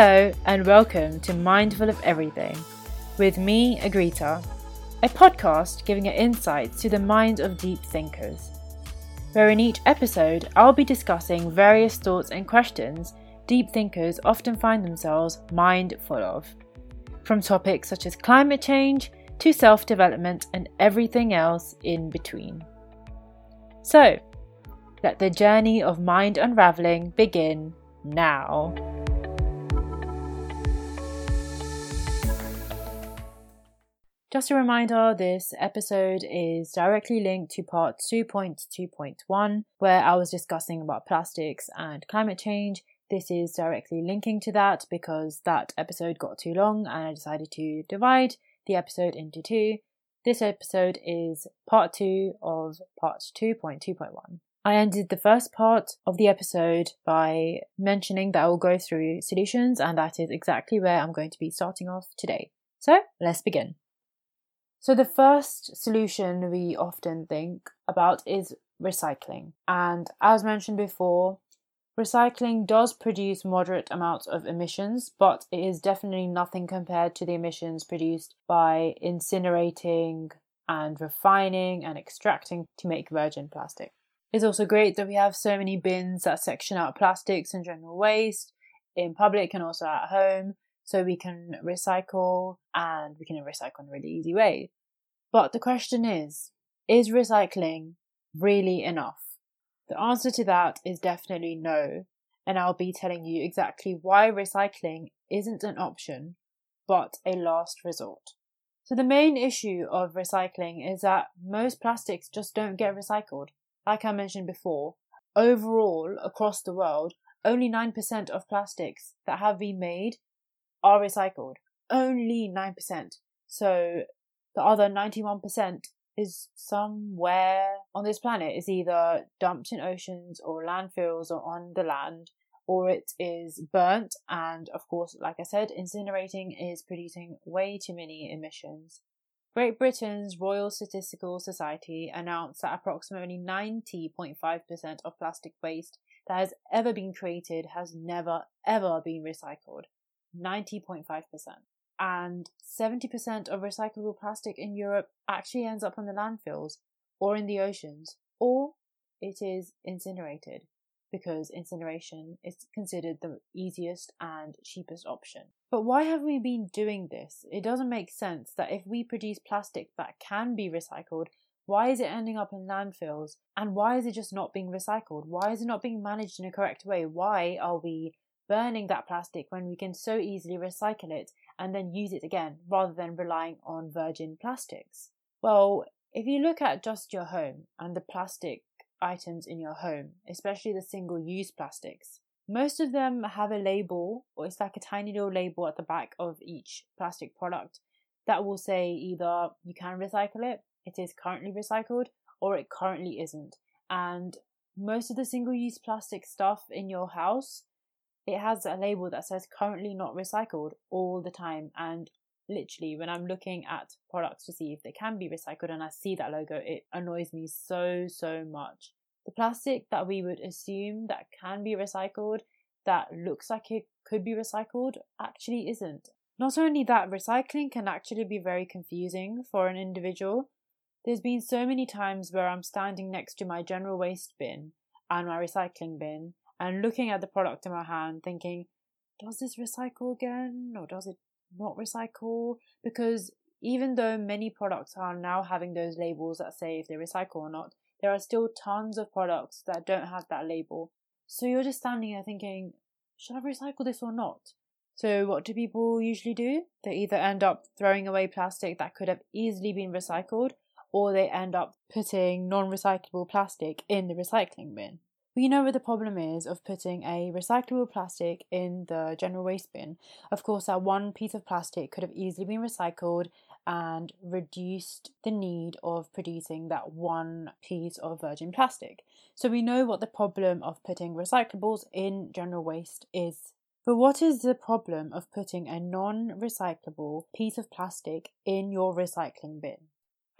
Hello, and welcome to Mindful of Everything with me, Agrita, a podcast giving an insight to the mind of deep thinkers. Where in each episode, I'll be discussing various thoughts and questions deep thinkers often find themselves mindful of, from topics such as climate change to self development and everything else in between. So, let the journey of mind unraveling begin now. Just a reminder this episode is directly linked to part 2.2.1, where I was discussing about plastics and climate change. This is directly linking to that because that episode got too long and I decided to divide the episode into two. This episode is part 2 of part 2.2.1. I ended the first part of the episode by mentioning that I will go through solutions, and that is exactly where I'm going to be starting off today. So let's begin. So, the first solution we often think about is recycling. And as mentioned before, recycling does produce moderate amounts of emissions, but it is definitely nothing compared to the emissions produced by incinerating and refining and extracting to make virgin plastic. It's also great that we have so many bins that section out plastics and general waste in public and also at home so we can recycle and we can recycle in a really easy way. But the question is, is recycling really enough? The answer to that is definitely no, and I'll be telling you exactly why recycling isn't an option, but a last resort. So the main issue of recycling is that most plastics just don't get recycled. Like I mentioned before, overall across the world, only 9% of plastics that have been made are recycled. Only 9%. So the other 91% is somewhere on this planet is either dumped in oceans or landfills or on the land or it is burnt. And of course like i said incinerating is producing way too many emissions. Great britain's royal statistical society announced that approximately 90.5% of plastic waste that has ever been created has never ever been recycled. 90.5% and 70% of recyclable plastic in Europe actually ends up in the landfills or in the oceans, or it is incinerated because incineration is considered the easiest and cheapest option. But why have we been doing this? It doesn't make sense that if we produce plastic that can be recycled, why is it ending up in landfills? And why is it just not being recycled? Why is it not being managed in a correct way? Why are we burning that plastic when we can so easily recycle it and then use it again rather than relying on virgin plastics? Well, if you look at just your home and the plastic items in your home, especially the single use plastics, most of them have a label, or it's like a tiny little label at the back of each plastic product that will say either you can recycle it, it is currently recycled, or it currently isn't. And most of the single use plastic stuff in your house it has a label that says currently not recycled all the time. And literally when i'm looking at products to see if they can be recycled and i see that logo it annoys me so so much. The plastic that we would assume that can be recycled that looks like it could be recycled actually isn't. Not only that recycling can actually be very confusing for an individual. There's been so many times where i'm standing next to my general waste bin and my recycling bin and looking at the product in my hand, thinking, does this recycle again or does it not recycle? Because even though many products are now having those labels that say if they recycle or not, there are still tons of products that don't have that label. So you're just standing there thinking, should I recycle this or not? So what do people usually do? They either end up throwing away plastic that could have easily been recycled, or they end up putting non recyclable plastic in the recycling bin. We know what the problem is of putting a recyclable plastic in the general waste bin. Of course, that one piece of plastic could have easily been recycled and reduced the need of producing that one piece of virgin plastic. So we know what the problem of putting recyclables in general waste is. But what is the problem of putting a non recyclable piece of plastic in your recycling bin?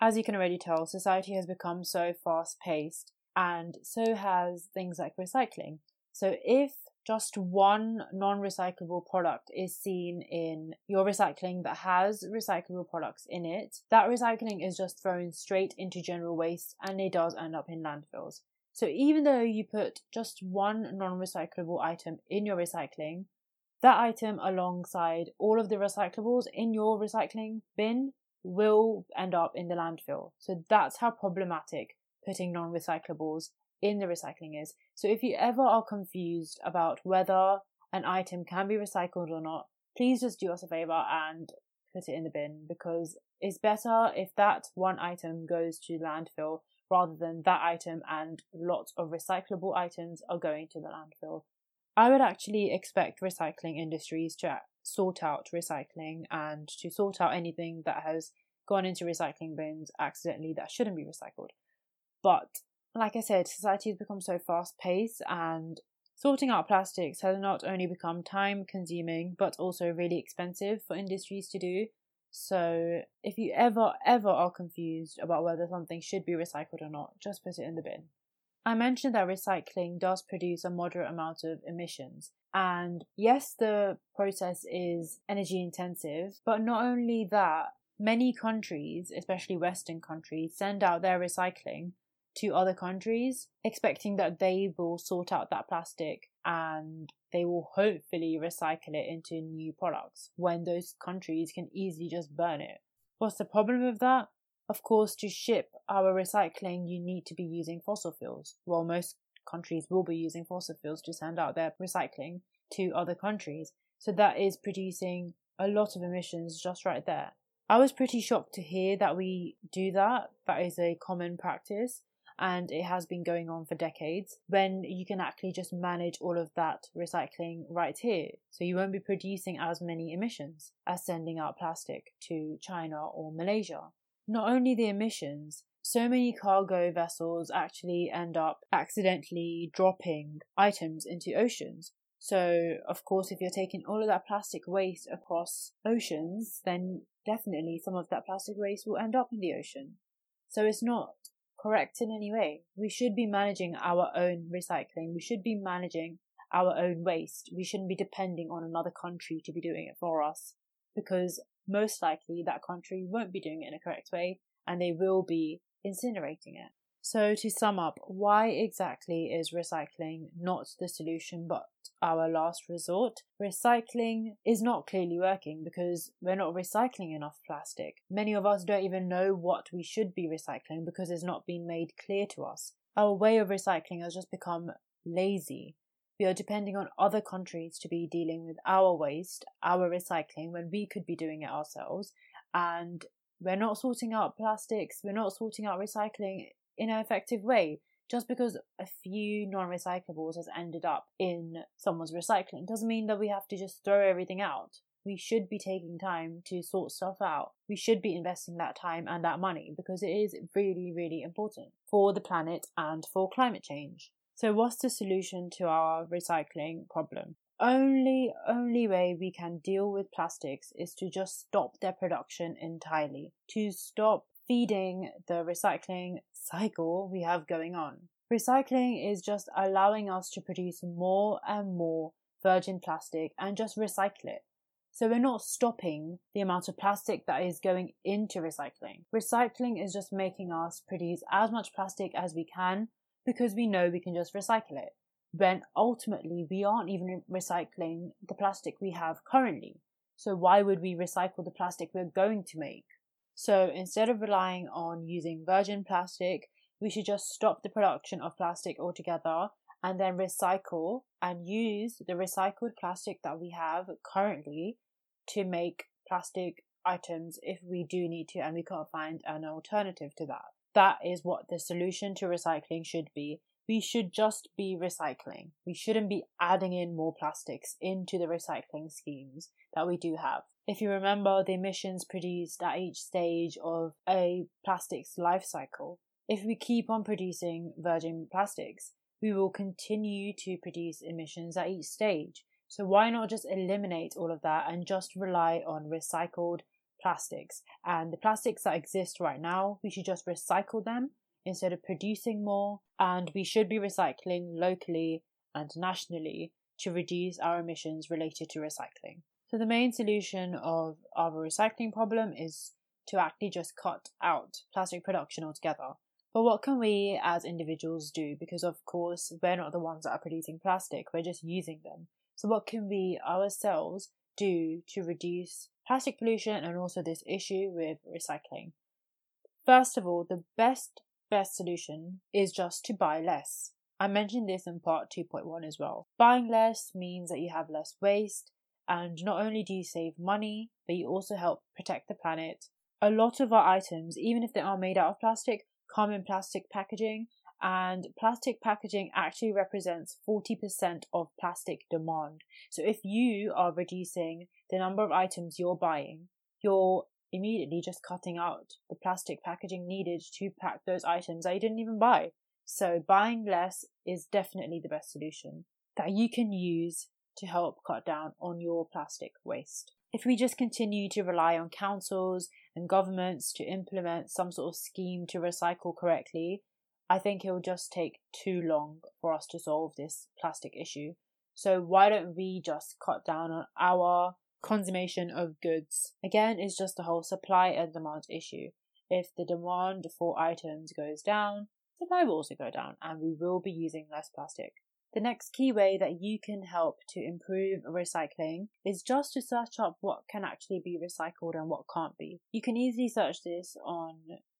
As you can already tell, society has become so fast paced and so has things like recycling. So if just one non recyclable product is seen in your recycling that has recyclable products in it, that recycling is just thrown straight into general waste and it does end up in landfills. So even though you put just one non recyclable item in your recycling, that item alongside all of the recyclables in your recycling bin will end up in the landfill. So that's how problematic putting non recyclables in the recycling is. So if you ever are confused about whether an item can be recycled or not, please just do us a favor and put it in the bin because it's better if that one item goes to landfill rather than that item and lots of recyclable items are going to the landfill. I would actually expect recycling industries to sort out recycling and to sort out anything that has gone into recycling bins accidentally that shouldn't be recycled. But like I said, society has become so fast paced and sorting out plastics has not only become time consuming but also really expensive for industries to do. So if you ever, ever are confused about whether something should be recycled or not, just put it in the bin. I mentioned that recycling does produce a moderate amount of emissions. And yes, the process is energy intensive, but not only that, many countries, especially Western countries, send out their recycling to other countries, expecting that they will sort out that plastic and they will hopefully recycle it into new products when those countries can easily just burn it. What's the problem with that? Of course, to ship our recycling, you need to be using fossil fuels. Well, most countries will be using fossil fuels to send out their recycling to other countries. So that is producing a lot of emissions just right there. I was pretty shocked to hear that we do that. That is a common practice and it has been going on for decades, when you can actually just manage all of that recycling right here. So you won't be producing as many emissions as sending out plastic to China or Malaysia. Not only the emissions, so many cargo vessels actually end up accidentally dropping items into oceans. So, of course, if you're taking all of that plastic waste across oceans, then definitely some of that plastic waste will end up in the ocean. So it's not correct in any way. We should be managing our own recycling. We should be managing our own waste. We shouldn't be depending on another country to be doing it for us because most likely that country won't be doing it in a correct way and they will be incinerating it. So, to sum up, why exactly is recycling not the solution but our last resort? Recycling is not clearly working because we're not recycling enough plastic. Many of us don't even know what we should be recycling because it's not been made clear to us. Our way of recycling has just become lazy. We are depending on other countries to be dealing with our waste, our recycling, when we could be doing it ourselves. And we're not sorting out plastics, we're not sorting out recycling in an effective way. Just because a few non recyclables has ended up in someone's recycling doesn't mean that we have to just throw everything out. We should be taking time to sort stuff out. We should be investing that time and that money because it is really, really important for the planet and for climate change. So, what's the solution to our recycling problem? Only, only way we can deal with plastics is to just stop their production entirely. To stop feeding the recycling cycle we have going on. Recycling is just allowing us to produce more and more virgin plastic and just recycle it. So we're not stopping the amount of plastic that is going into recycling. Recycling is just making us produce as much plastic as we can because we know we can just recycle it. When ultimately we aren't even recycling the plastic we have currently. So why would we recycle the plastic we're going to make? So instead of relying on using virgin plastic, we should just stop the production of plastic altogether and then recycle and use the recycled plastic that we have currently to make plastic items if we do need to and we can't find an alternative to that. That is what the solution to recycling should be. We should just be recycling. We shouldn't be adding in more plastics into the recycling schemes that we do have. If you remember the emissions produced at each stage of a plastic's life cycle, if we keep on producing virgin plastics, we will continue to produce emissions at each stage. So why not just eliminate all of that and just rely on recycled plastics? And the plastics that exist right now, we should just recycle them instead of producing more. And we should be recycling locally and nationally to reduce our emissions related to recycling. So, the main solution of our recycling problem is to actually just cut out plastic production altogether. But what can we as individuals do? Because, of course, we're not the ones that are producing plastic, we're just using them. So, what can we ourselves do to reduce plastic pollution and also this issue with recycling? First of all, the best, best solution is just to buy less. I mentioned this in part 2.1 as well. Buying less means that you have less waste, and not only do you save money, but you also help protect the planet. A lot of our items, even if they are made out of plastic, come in plastic packaging, and plastic packaging actually represents 40% of plastic demand. So if you are reducing the number of items you're buying, you're immediately just cutting out the plastic packaging needed to pack those items that you didn't even buy. So buying less is definitely the best solution that you can use to help cut down on your plastic waste. If we just continue to rely on councils and governments to implement some sort of scheme to recycle correctly, I think it will just take too long for us to solve this plastic issue. So why don't we just cut down on our consummation of goods? Again, it's just the whole supply and demand issue. If the demand for items goes down, supply will also go down and we will be using less plastic. The next key way that you can help to improve recycling is just to search up what can actually be recycled and what can't be. You can easily search this on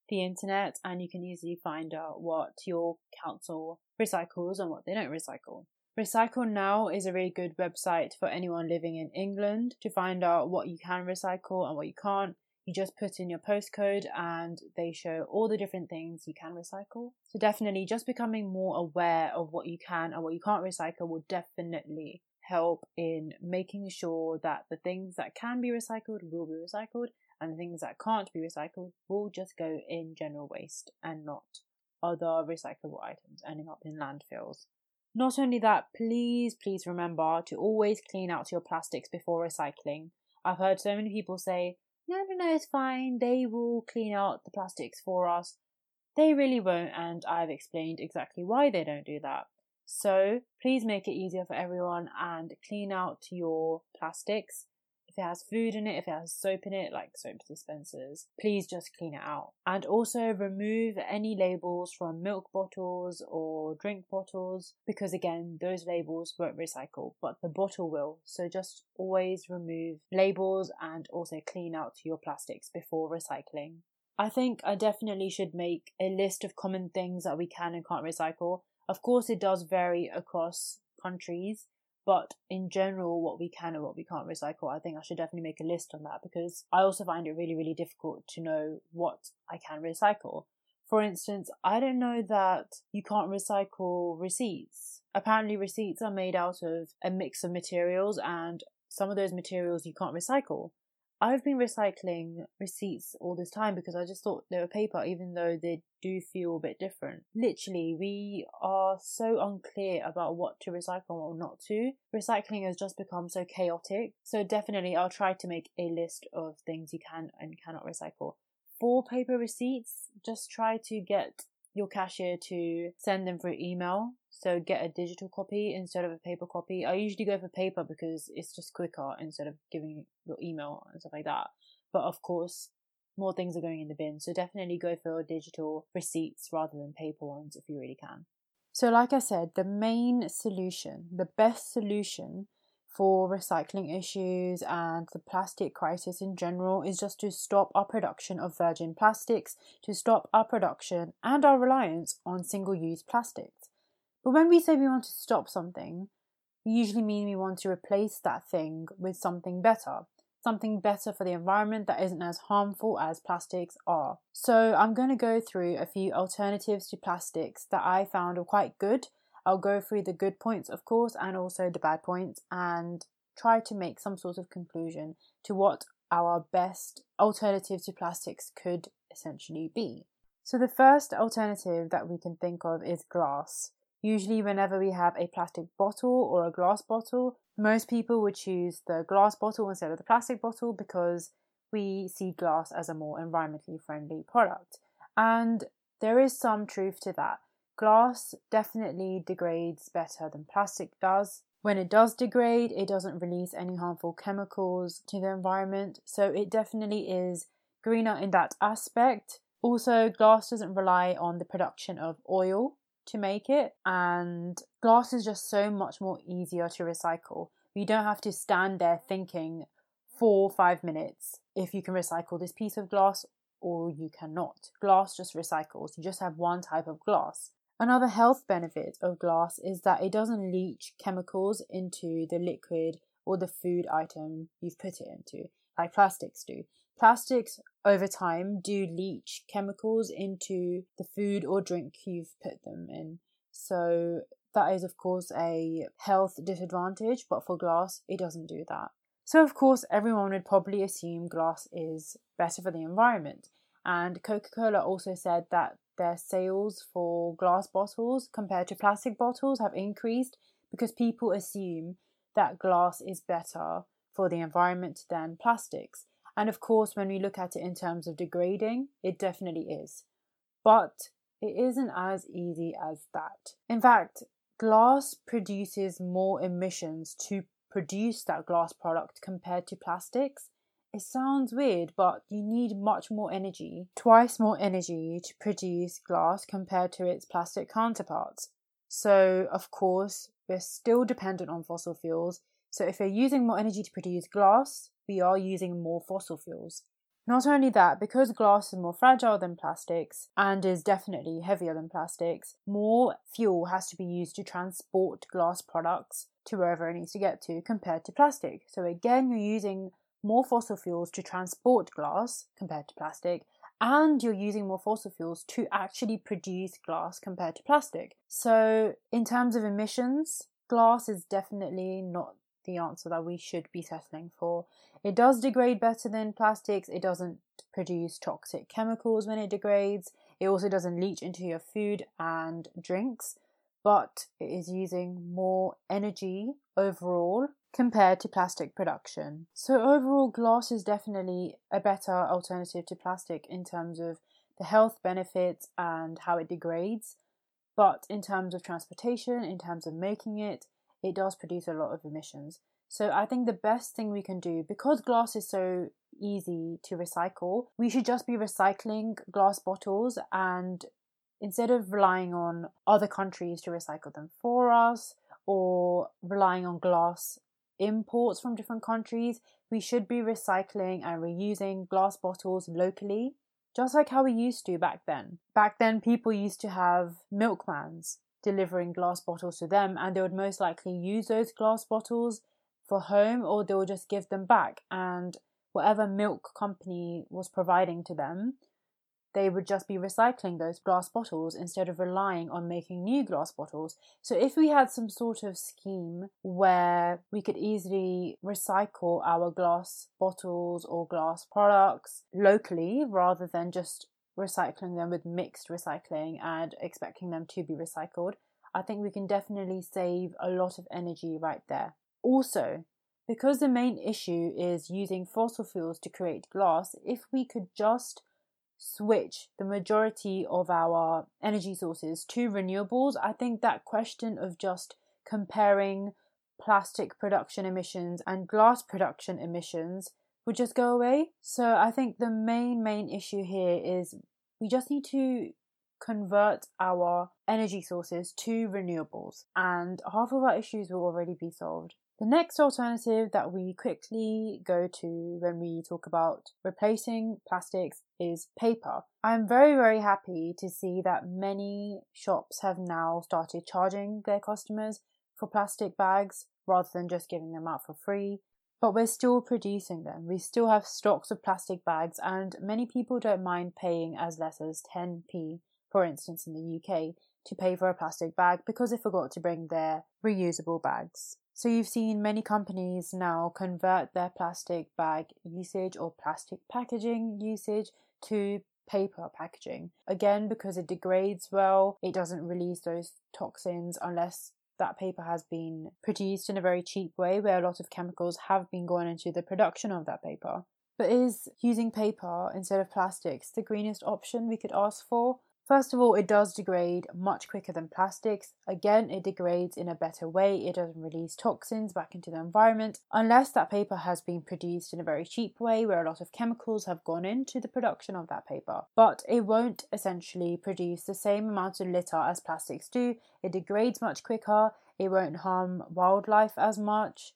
the internet and you can easily find out what your council recycles and what they don't recycle. Recycle Now is a really good website for anyone living in England to find out what you can recycle and what you can't. You just put in your postcode and they show all the different things you can recycle. So, definitely, just becoming more aware of what you can and what you can't recycle will definitely help in making sure that the things that can be recycled will be recycled and the things that can't be recycled will just go in general waste and not other recyclable items ending up in landfills. Not only that, please, please remember to always clean out your plastics before recycling. I've heard so many people say, no, no, no, it's fine. They will clean out the plastics for us. They really won't, and I've explained exactly why they don't do that. So please make it easier for everyone and clean out your plastics it has food in it, if it has soap in it, like soap dispensers, please just clean it out. And also remove any labels from milk bottles or drink bottles because, again, those labels won't recycle, but the bottle will. So just always remove labels and also clean out your plastics before recycling. I think I definitely should make a list of common things that we can and can't recycle. Of course, it does vary across countries, but in general, what we can and what we can't recycle, I think I should definitely make a list on that because I also find it really, really difficult to know what I can recycle. For instance, I don't know that you can't recycle receipts. Apparently, receipts are made out of a mix of materials, and some of those materials you can't recycle. I've been recycling receipts all this time because I just thought they were paper, even though they do feel a bit different. Literally, we are so unclear about what to recycle or not to. Recycling has just become so chaotic. So, definitely, I'll try to make a list of things you can and cannot recycle. For paper receipts, just try to get your cashier to send them through email so get a digital copy instead of a paper copy. I usually go for paper because it's just quicker instead of giving your email and stuff like that. But of course, more things are going in the bin. So definitely go for digital receipts rather than paper ones if you really can. So, like I said, the main solution, the best solution for recycling issues and the plastic crisis in general is just to stop our production of virgin plastics, to stop our production and our reliance on single use plastics. But when we say we want to stop something, we usually mean we want to replace that thing with something better, something better for the environment that isn't as harmful as plastics are. So I'm going to go through a few alternatives to plastics that I found are quite good. I'll go through the good points, of course, and also the bad points, and try to make some sort of conclusion to what our best alternative to plastics could essentially be. So, the first alternative that we can think of is glass. Usually, whenever we have a plastic bottle or a glass bottle, most people would choose the glass bottle instead of the plastic bottle because we see glass as a more environmentally friendly product. And there is some truth to that. Glass definitely degrades better than plastic does. When it does degrade, it doesn't release any harmful chemicals to the environment, so it definitely is greener in that aspect. Also, glass doesn't rely on the production of oil to make it, and glass is just so much more easier to recycle. You don't have to stand there thinking for five minutes if you can recycle this piece of glass or you cannot. Glass just recycles, you just have one type of glass. Another health benefit of glass is that it doesn't leach chemicals into the liquid or the food item you've put it into, like plastics do. Plastics over time do leach chemicals into the food or drink you've put them in. So that is, of course, a health disadvantage, but for glass, it doesn't do that. So, of course, everyone would probably assume glass is better for the environment. And Coca Cola also said that their sales for glass bottles compared to plastic bottles have increased because people assume that glass is better for the environment than plastics. And of course, when we look at it in terms of degrading, it definitely is. But it isn't as easy as that. In fact, glass produces more emissions to produce that glass product compared to plastics. It sounds weird, but you need much more energy, twice more energy to produce glass compared to its plastic counterparts. So, of course, we're still dependent on fossil fuels. So, if we're using more energy to produce glass, we are using more fossil fuels. Not only that, because glass is more fragile than plastics and is definitely heavier than plastics, more fuel has to be used to transport glass products to wherever it needs to get to compared to plastic. So again, you're using more fossil fuels to transport glass compared to plastic, and you're using more fossil fuels to actually produce glass compared to plastic. So, in terms of emissions, glass is definitely not the answer that we should be settling for. It does degrade better than plastics, it doesn't produce toxic chemicals when it degrades, it also doesn't leach into your food and drinks, but it is using more energy overall compared to plastic production. So, overall, glass is definitely a better alternative to plastic in terms of the health benefits and how it degrades. But in terms of transportation, in terms of making it, it does produce a lot of emissions. So I think the best thing we can do, because glass is so easy to recycle, we should just be recycling glass bottles and instead of relying on other countries to recycle them for us or relying on glass imports from different countries, we should be recycling and reusing glass bottles locally, just like how we used to back then. Back then, people used to have milkmans delivering glass bottles to them, and they would most likely use those glass bottles for home or they would just give them back. And whatever milk company was providing to them, they would just be recycling those glass bottles instead of relying on making new glass bottles. So, if we had some sort of scheme where we could easily recycle our glass bottles or glass products locally rather than just recycling them with mixed recycling and expecting them to be recycled, I think we can definitely save a lot of energy right there. Also, because the main issue is using fossil fuels to create glass, if we could just switch the majority of our energy sources to renewables, I think that question of just comparing plastic production emissions and glass production emissions would just go away. So I think the main, main issue here is we just need to convert our energy sources to renewables, and half of our issues will already be solved. The next alternative that we quickly go to when we talk about replacing plastics is paper. I'm very, very happy to see that many shops have now started charging their customers for plastic bags rather than just giving them out for free. But we're still producing them. We still have stocks of plastic bags, and many people don't mind paying as less as 10p, for instance, in the UK, to pay for a plastic bag because they forgot to bring their reusable bags. So you've seen many companies now convert their plastic bag usage or plastic packaging usage to paper packaging. Again, because it degrades well, it doesn't release those toxins unless that paper has been produced in a very cheap way where a lot of chemicals have been gone into the production of that paper. But is using paper instead of plastics the greenest option we could ask for? First of all, it does degrade much quicker than plastics. Again, it degrades in a better way. It doesn't release toxins back into the environment unless that paper has been produced in a very cheap way where a lot of chemicals have gone into the production of that paper. But it won't essentially produce the same amount of litter as plastics do. It degrades much quicker. It won't harm wildlife as much.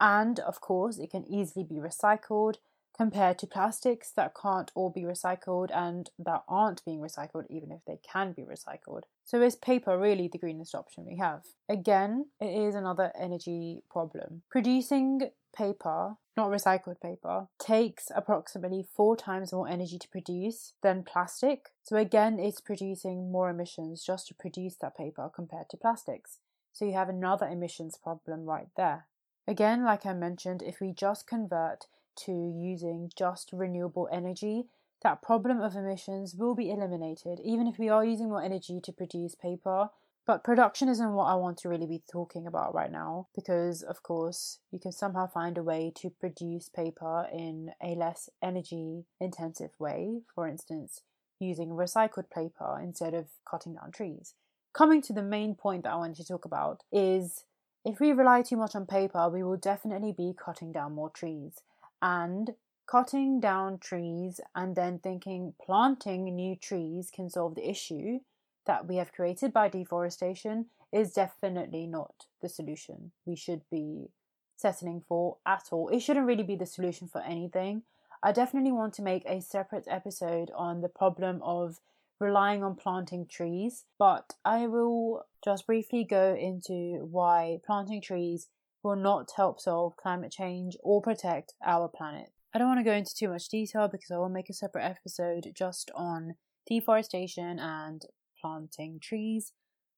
And of course, it can easily be recycled compared to plastics that can't all be recycled and that aren't being recycled, even if they can be recycled. So, is paper really the greenest option we have? Again, it is another energy problem. Producing paper, not recycled paper, takes approximately four times more energy to produce than plastic. So, again, it's producing more emissions just to produce that paper compared to plastics. So, you have another emissions problem right there. Again, like I mentioned, if we just convert to using just renewable energy, that problem of emissions will be eliminated, even if we are using more energy to produce paper. But production isn't what I want to really be talking about right now, because of course, you can somehow find a way to produce paper in a less energy intensive way, for instance, using recycled paper instead of cutting down trees. Coming to the main point that I wanted to talk about is if we rely too much on paper, we will definitely be cutting down more trees and cutting down trees and then thinking planting new trees can solve the issue that we have created by deforestation is definitely not the solution we should be settling for at all. It shouldn't really be the solution for anything. I definitely want to make a separate episode on the problem of relying on planting trees, but I will just briefly go into why planting trees will not help solve climate change or protect our planet. I don't want to go into too much detail because I will make a separate episode just on deforestation and planting trees.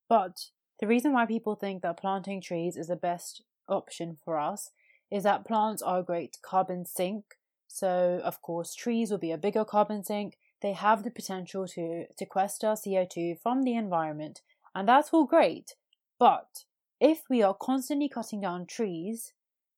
But the reason why people think that planting trees is the best option for us is that plants are a great carbon sink. So, of course, trees will be a bigger carbon sink. They have the potential to sequester CO2 from the environment, and that's all great. But if we are constantly cutting down trees,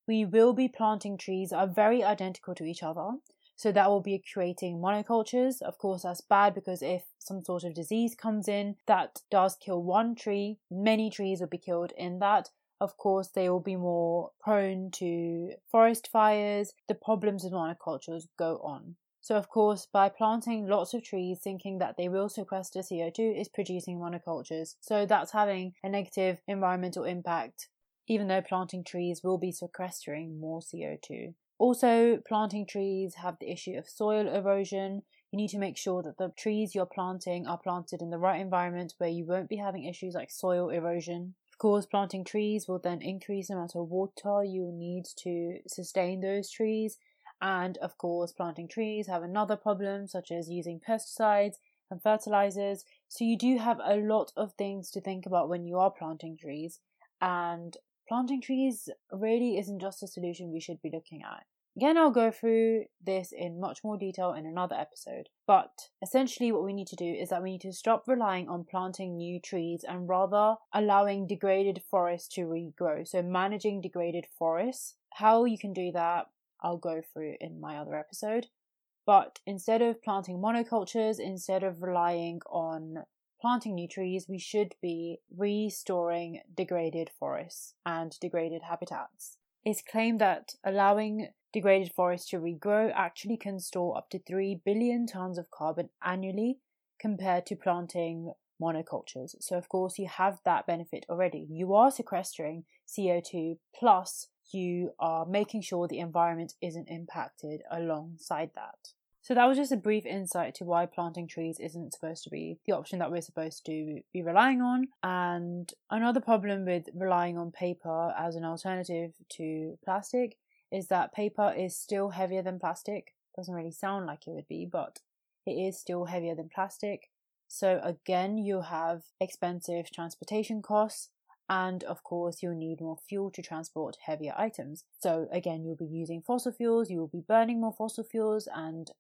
we will be planting trees that are very identical to each other. So that will be creating monocultures. Of course, that's bad because if some sort of disease comes in that does kill one tree, many trees will be killed in that. Of course, they will be more prone to forest fires. The problems with monocultures go on. So, of course, by planting lots of trees thinking that they will sequester CO2 is producing monocultures. So, that's having a negative environmental impact, even though planting trees will be sequestering more CO2. Also, planting trees have the issue of soil erosion. You need to make sure that the trees you're planting are planted in the right environment where you won't be having issues like soil erosion. Of course, planting trees will then increase the amount of water you need to sustain those trees, and of course, planting trees have another problem, such as using pesticides and fertilizers. So, you do have a lot of things to think about when you are planting trees. And planting trees really isn't just a solution we should be looking at. Again, I'll go through this in much more detail in another episode. But essentially, what we need to do is that we need to stop relying on planting new trees and rather allowing degraded forests to regrow. So, managing degraded forests. How you can do that I'll go through in my other episode. But instead of planting monocultures, instead of relying on planting new trees, we should be restoring degraded forests and degraded habitats. It's claimed that allowing degraded forests to regrow actually can store up to 3 billion tons of carbon annually compared to planting monocultures. So, of course, you have that benefit already. You are sequestering CO2 plus you are making sure the environment isn't impacted alongside that. So that was just a brief insight to why planting trees isn't supposed to be the option that we're supposed to be relying on. And another problem with relying on paper as an alternative to plastic is that paper is still heavier than plastic. Doesn't really sound like it would be, but it is still heavier than plastic. So again, you have expensive transportation costs and of course, you'll need more fuel to transport heavier items. So, again, you'll be using fossil fuels, you will be burning more fossil fuels and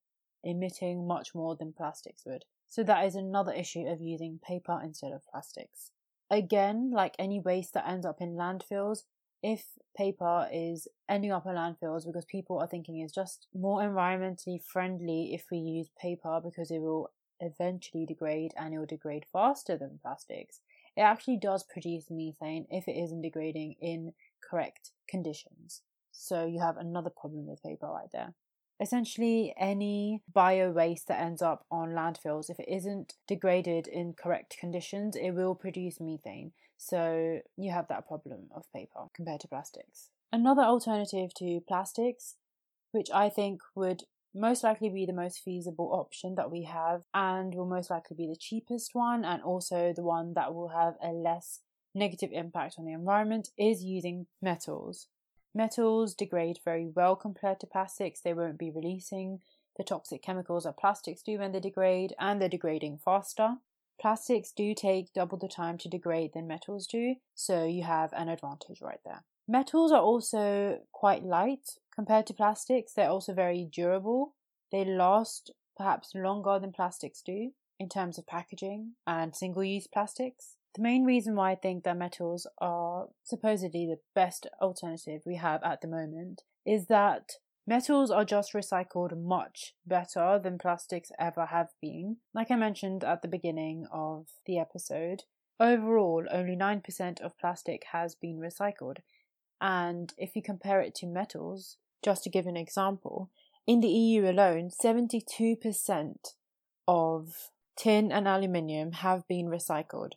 emitting much more than plastics would. So, that is another issue of using paper instead of plastics. Again, like any waste that ends up in landfills, if paper is ending up in landfills because people are thinking it's just more environmentally friendly if we use paper because it will eventually degrade and it will degrade faster than plastics, it actually does produce methane if it isn't degrading in correct conditions. So you have another problem with paper right there. Essentially, any bio waste that ends up on landfills, if it isn't degraded in correct conditions, it will produce methane. So you have that problem of paper compared to plastics. Another alternative to plastics, which I think would most likely be the most feasible option that we have and will most likely be the cheapest one and also the one that will have a less negative impact on the environment is using metals. Metals degrade very well compared to plastics. They won't be releasing the toxic chemicals that plastics do when they degrade, and they're degrading faster. Plastics do take double the time to degrade than metals do, so you have an advantage right there. Metals are also quite light compared to plastics. They're also very durable. They last perhaps longer than plastics do in terms of packaging and single use plastics. The main reason why I think that metals are supposedly the best alternative we have at the moment is that metals are just recycled much better than plastics ever have been. Like I mentioned at the beginning of the episode, overall only 9% of plastic has been recycled. And if you compare it to metals, just to give an example, in the EU alone, 72% of tin and aluminium have been recycled.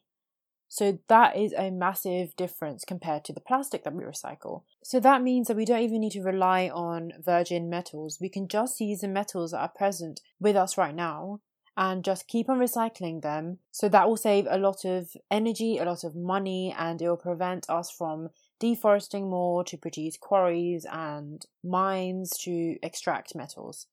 So that is a massive difference compared to the plastic that we recycle. So that means that we don't even need to rely on virgin metals. We can just use the metals that are present with us right now and just keep on recycling them. So that will save a lot of energy, a lot of money, and it will prevent us from deforesting more to produce quarries and mines to extract metals.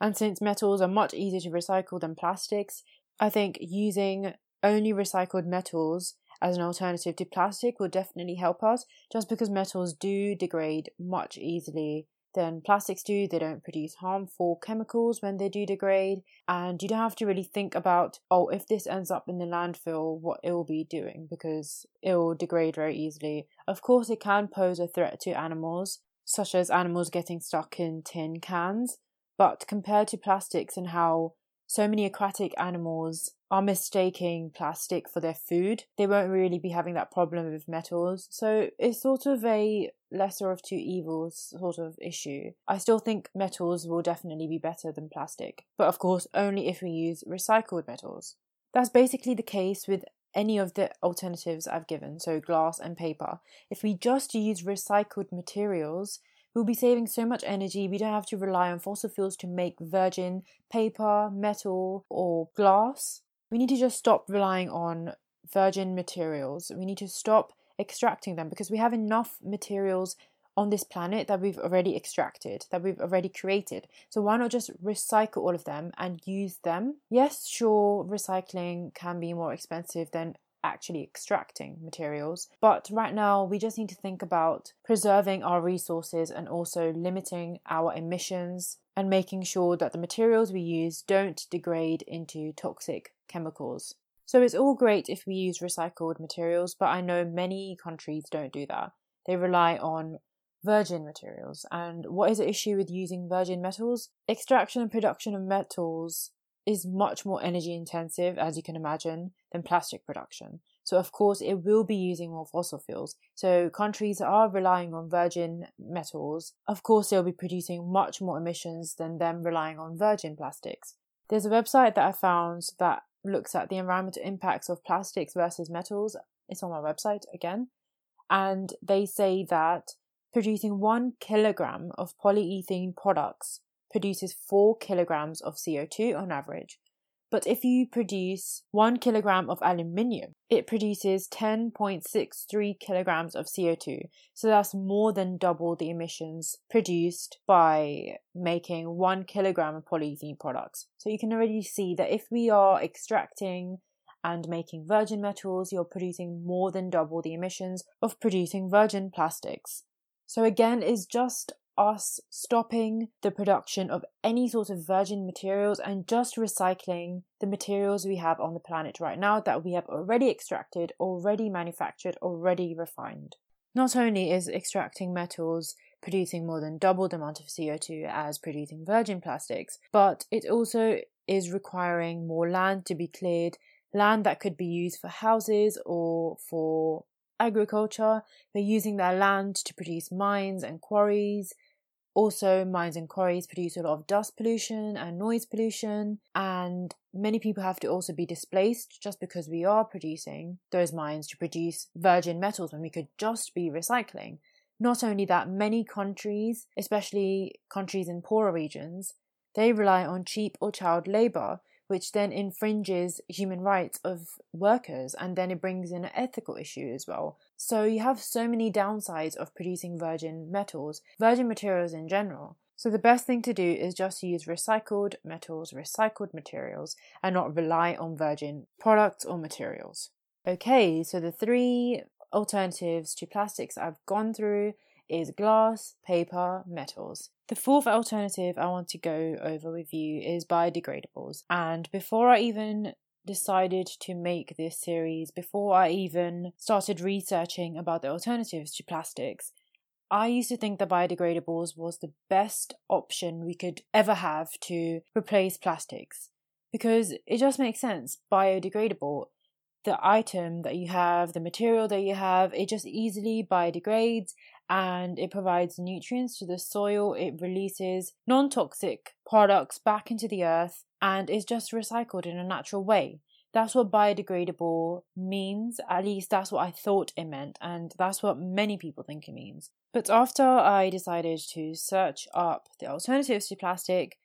And since metals are much easier to recycle than plastics, I think using only recycled metals as an alternative to plastic will definitely help us just because metals do degrade much easily than plastics do. They don't produce harmful chemicals when they do degrade, and you don't have to really think about, oh, if this ends up in the landfill, what it will be doing because it will degrade very easily. Of course, it can pose a threat to animals, such as animals getting stuck in tin cans, but compared to plastics and how so many aquatic animals are mistaking plastic for their food, they won't really be having that problem with metals. So it's sort of a lesser of two evils sort of issue. I still think metals will definitely be better than plastic, but of course, only if we use recycled metals. That's basically the case with any of the alternatives I've given, so glass and paper. If we just use recycled materials, We'll be saving so much energy, we don't have to rely on fossil fuels to make virgin paper, metal, or glass. We need to just stop relying on virgin materials. We need to stop extracting them because we have enough materials on this planet that we've already extracted, that we've already created. So why not just recycle all of them and use them? Yes, sure, recycling can be more expensive than actually extracting materials. But right now, we just need to think about preserving our resources and also limiting our emissions and making sure that the materials we use don't degrade into toxic chemicals. So it's all great if we use recycled materials, but I know many countries don't do that. They rely on virgin materials. And what is the issue with using virgin metals? Extraction and production of metals is much more energy intensive, as you can imagine, than plastic production. So, of course, it will be using more fossil fuels. So, countries are relying on virgin metals, of course, they'll be producing much more emissions than them relying on virgin plastics. There's a website that I found that looks at the environmental impacts of plastics versus metals. It's on my website again. And they say that producing one kilogram of polyethylene products produces 4 kilograms of CO2 on average. But if you produce 1 kilogram of aluminium, it produces 10.63 kilograms of CO2. So that's more than double the emissions produced by making 1 kilogram of polyethylene products. So you can already see that if we are extracting and making virgin metals, you're producing more than double the emissions of producing virgin plastics. So again, it's just us stopping the production of any sort of virgin materials and just recycling the materials we have on the planet right now that we have already extracted, already manufactured, already refined. Not only is extracting metals producing more than double the amount of CO2 as producing virgin plastics, but it also is requiring more land to be cleared, land that could be used for houses or for agriculture. They're using their land to produce mines and quarries. Also, mines and quarries produce a lot of dust pollution and noise pollution, and many people have to also be displaced just because we are producing those mines to produce virgin metals when we could just be recycling. Not only that, many countries, especially countries in poorer regions, they rely on cheap or child labor, which then infringes human rights of workers and then it brings in an ethical issue as well. So you have so many downsides of producing virgin metals, virgin materials in general. So the best thing to do is just use recycled metals, recycled materials, and not rely on virgin products or materials. Okay, so the three alternatives to plastics I've gone through is glass, paper, metals. The fourth alternative I want to go over with you is biodegradables. And before I even decided to make this series, before I even started researching about the alternatives to plastics, I used to think that biodegradables was the best option we could ever have to replace plastics because it just makes sense. Biodegradable, the item that you have, the material that you have, it just easily biodegrades and it provides nutrients to the soil. It releases non toxic products back into the earth and is just recycled in a natural way. That's what biodegradable means. At least that's what I thought it meant, and that's what many people think it means. But after I decided to search up the alternatives to plastic,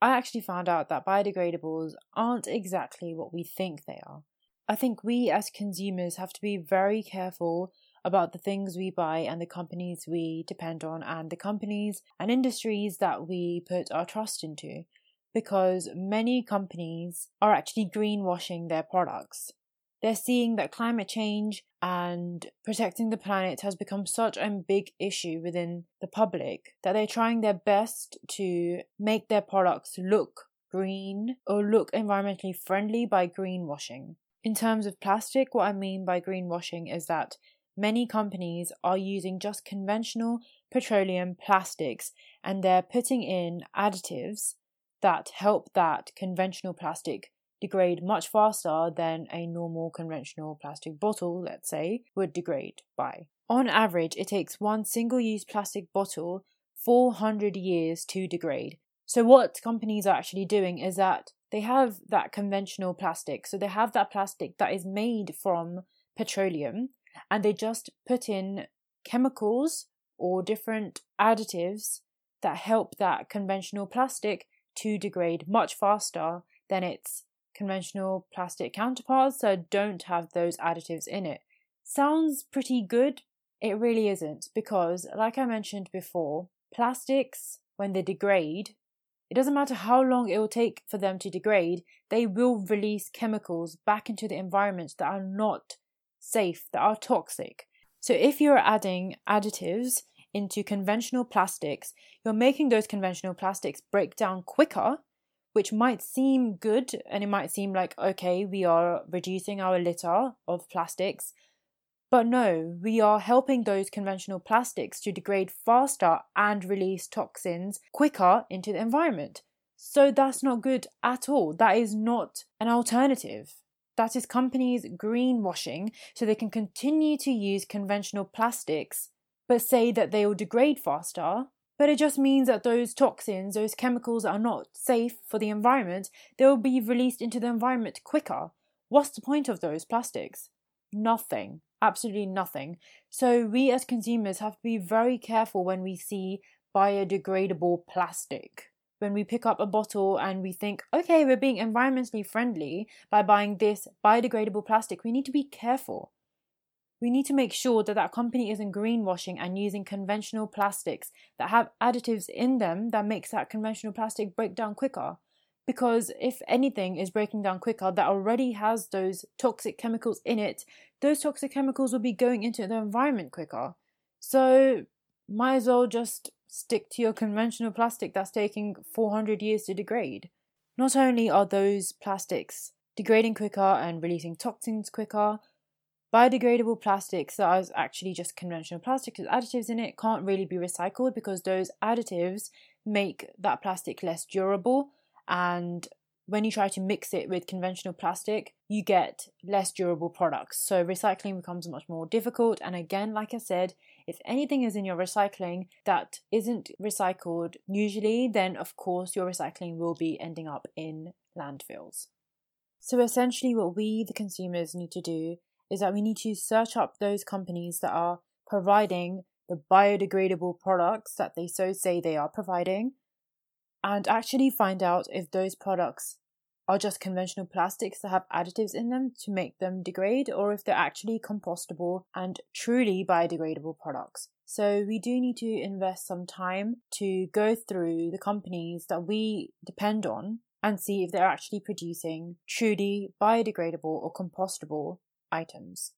I actually found out that biodegradables aren't exactly what we think they are. I think we as consumers have to be very careful about the things we buy and the companies we depend on and the companies and industries that we put our trust into because many companies are actually greenwashing their products. They're seeing that climate change and protecting the planet has become such a big issue within the public that they're trying their best to make their products look green or look environmentally friendly by greenwashing. In terms of plastic, what I mean by greenwashing is that many companies are using just conventional petroleum plastics and they're putting in additives that help that conventional plastic degrade much faster than a normal conventional plastic bottle, let's say, would degrade by. On average, it takes one single use plastic bottle 400 years to degrade. So, what companies are actually doing is that they have that conventional plastic. So, they have that plastic that is made from petroleum and they just put in chemicals or different additives that help that conventional plastic to degrade much faster than its conventional plastic counterparts that don't have those additives in it. Sounds pretty good. It really isn't because, like I mentioned before, plastics, when they degrade, it doesn't matter how long it will take for them to degrade, they will release chemicals back into the environment that are not safe, that are toxic. So if you're adding additives into conventional plastics, you're making those conventional plastics break down quicker, which might seem good and it might seem like, okay, we are reducing our litter of plastics. But no, we are helping those conventional plastics to degrade faster and release toxins quicker into the environment. So that's not good at all. That is not an alternative. That is companies greenwashing so they can continue to use conventional plastics but say that they will degrade faster. But it just means that those toxins, those chemicals are not safe for the environment, they will be released into the environment quicker. What's the point of those plastics? Nothing. Absolutely nothing. So we as consumers have to be very careful when we see biodegradable plastic when we pick up a bottle and we think, okay, we're being environmentally friendly by buying this biodegradable plastic, we need to be careful. We need to make sure that that company isn't greenwashing and using conventional plastics that have additives in them that makes that conventional plastic break down quicker. Because if anything is breaking down quicker that already has those toxic chemicals in it, those toxic chemicals will be going into the environment quicker. So, might as well just stick to your conventional plastic that's taking 400 years to degrade. Not only are those plastics degrading quicker and releasing toxins quicker, biodegradable plastics that are actually just conventional plastic with additives in it can't really be recycled because those additives make that plastic less durable and when you try to mix it with conventional plastic, you get less durable products. So recycling becomes much more difficult. And again, like I said, if anything is in your recycling that isn't recycled usually, then of course your recycling will be ending up in landfills. So essentially, what we, the consumers, need to do is that we need to search up those companies that are providing the biodegradable products that they so say they are providing and actually find out if those products are just conventional plastics that have additives in them to make them degrade or if they're actually compostable and truly biodegradable products. So we do need to invest some time to go through the companies that we depend on and see if they're actually producing truly biodegradable or compostable items.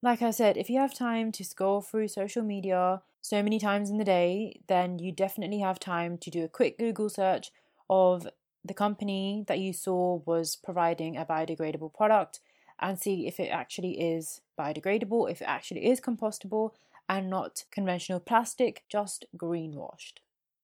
Like I said, if you have time to scroll through social media so many times in the day, then you definitely have time to do a quick Google search of the company that you saw was providing a biodegradable product and see if it actually is biodegradable, if it actually is compostable, and not conventional plastic, just greenwashed.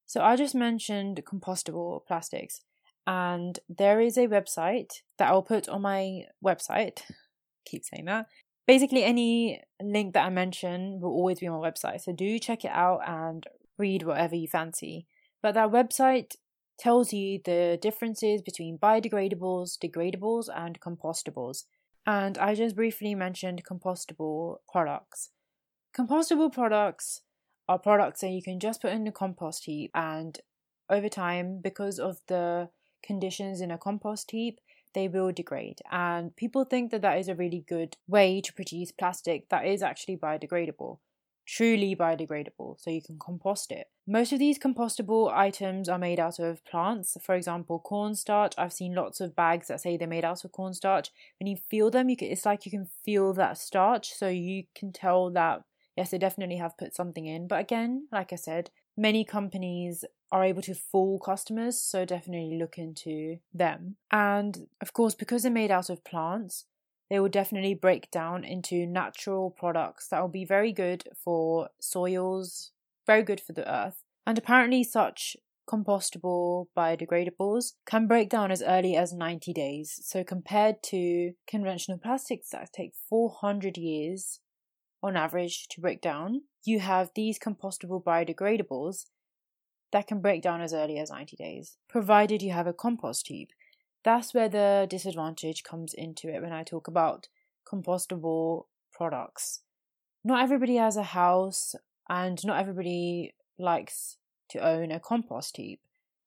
So, I just mentioned compostable plastics, and there is a website that I'll put on my website. Keep saying that basically any link that I mention will always be on my website. So do check it out and read whatever you fancy. But that website tells you the differences between biodegradables, degradables, and compostables. And I just briefly mentioned compostable products. Compostable products are products that you can just put in a compost heap, and over time, because of the conditions in a compost heap, they will degrade. And people think that that is a really good way to produce plastic that is actually biodegradable, truly biodegradable, so you can compost it. Most of these compostable items are made out of plants. For example, cornstarch. I've seen lots of bags that say they're made out of cornstarch. When you feel them, you can, it's like you can feel that starch, so you can tell that yes, they definitely have put something in. But again, like I said, many companies are able to fool customers, so definitely look into them. And of course, because they're made out of plants, they will definitely break down into natural products that will be very good for soils, very good for the earth. And apparently, such compostable biodegradables can break down as early as 90 days. So, compared to conventional plastics that take 400 years on average to break down, you have these compostable biodegradables that can break down as early as 90 days, provided you have a compost heap. That's where the disadvantage comes into it when I talk about compostable products. Not everybody has a house, and not everybody likes to own a compost heap.